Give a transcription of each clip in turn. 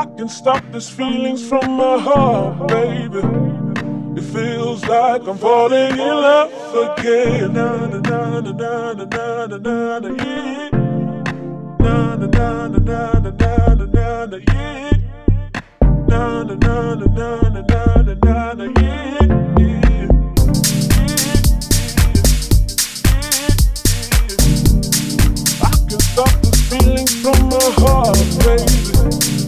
I can stop these feelings from my heart, baby. It feels like I'm falling in love again. Na na na na na na na na na yeah. Na na na na na na na na na yeah. Na na na na na na na na na na yeah. Feelings from my heart, baby.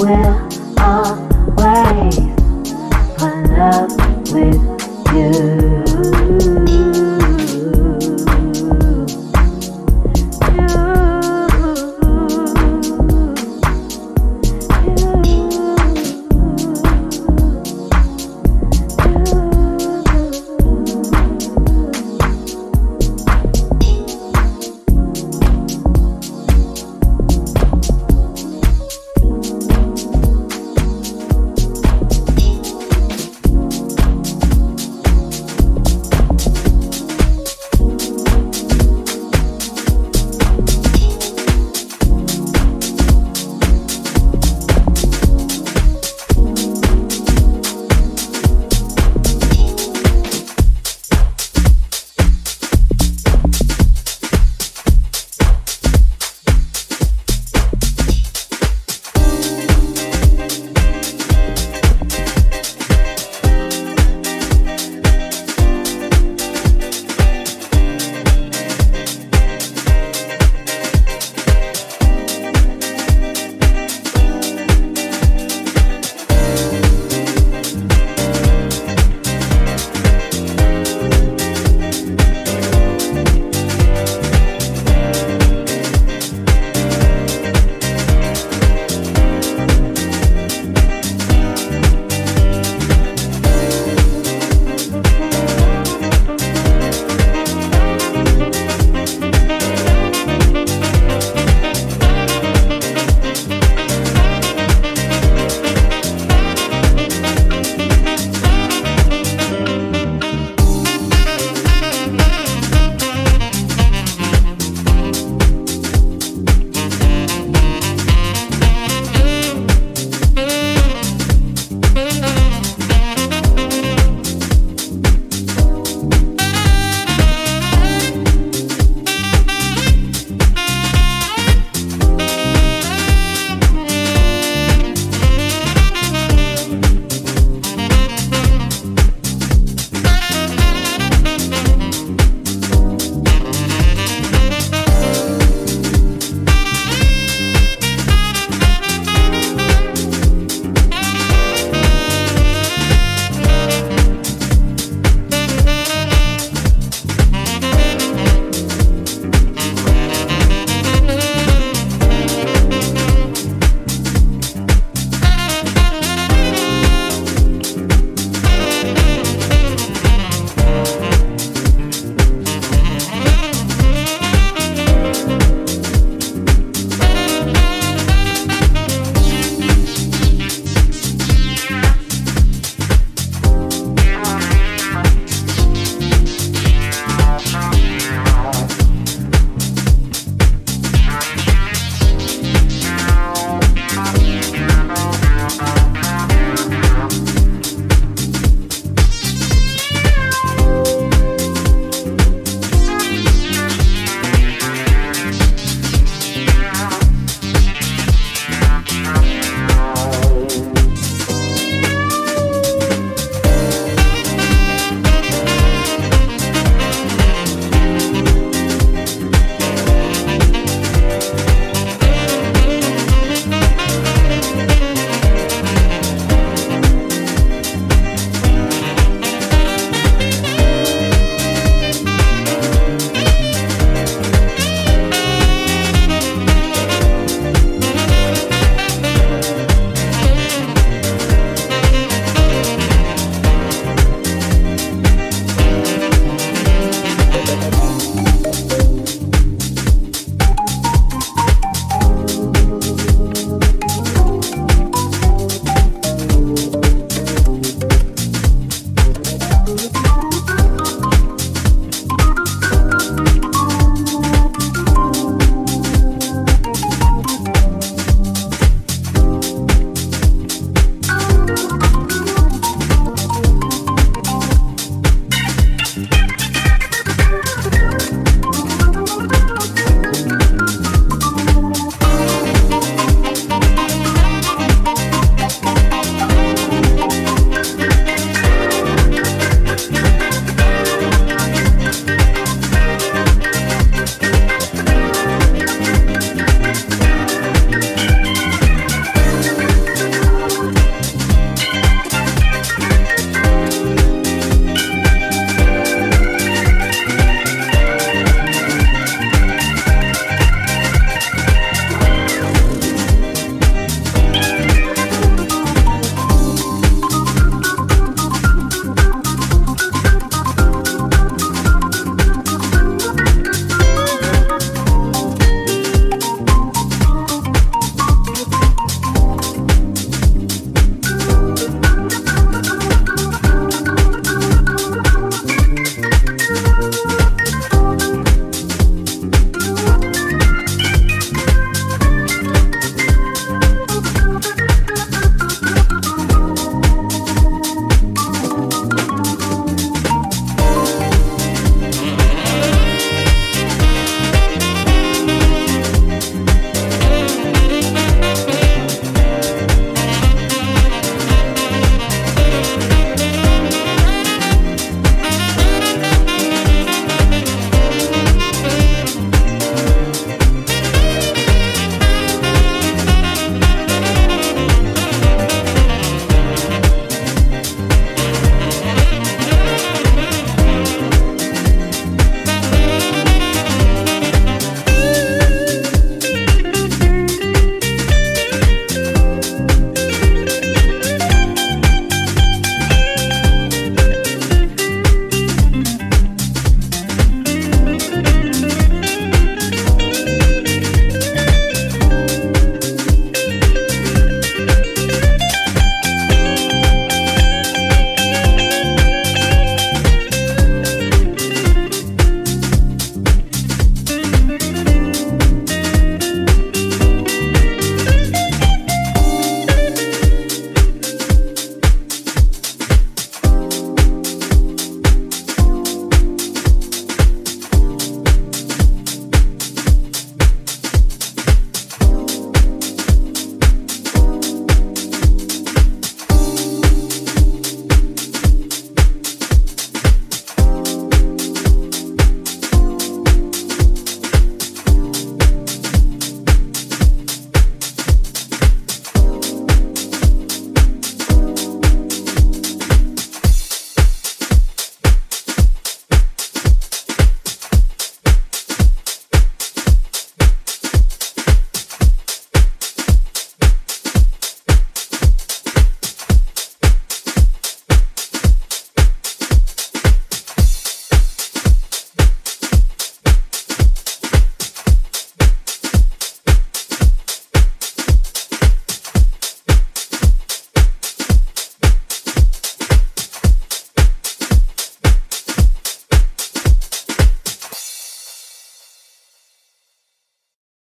well.